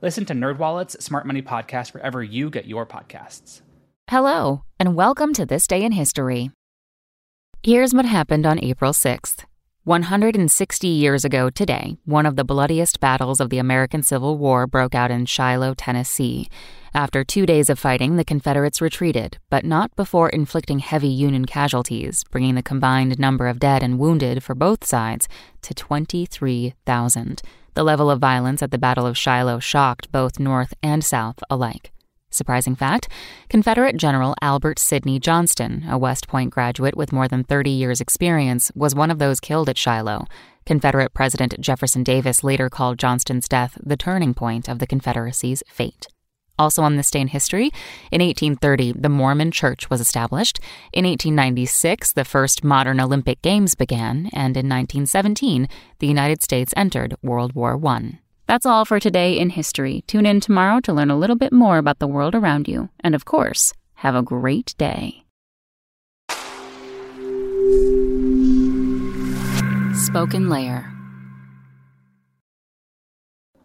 Listen to NerdWallet's Smart Money Podcast wherever you get your podcasts. Hello, and welcome to This Day in History. Here's what happened on April 6th. 160 years ago today, one of the bloodiest battles of the American Civil War broke out in Shiloh, Tennessee. After two days of fighting, the Confederates retreated, but not before inflicting heavy Union casualties, bringing the combined number of dead and wounded for both sides to 23,000. The level of violence at the Battle of Shiloh shocked both North and South alike. Surprising fact Confederate General Albert Sidney Johnston, a West Point graduate with more than 30 years' experience, was one of those killed at Shiloh. Confederate President Jefferson Davis later called Johnston's death the turning point of the Confederacy's fate. Also on this day in history, in 1830, the Mormon Church was established. In 1896, the first modern Olympic Games began, and in 1917, the United States entered World War I. That's all for today in history. Tune in tomorrow to learn a little bit more about the world around you. And of course, have a great day. SpokenLayer.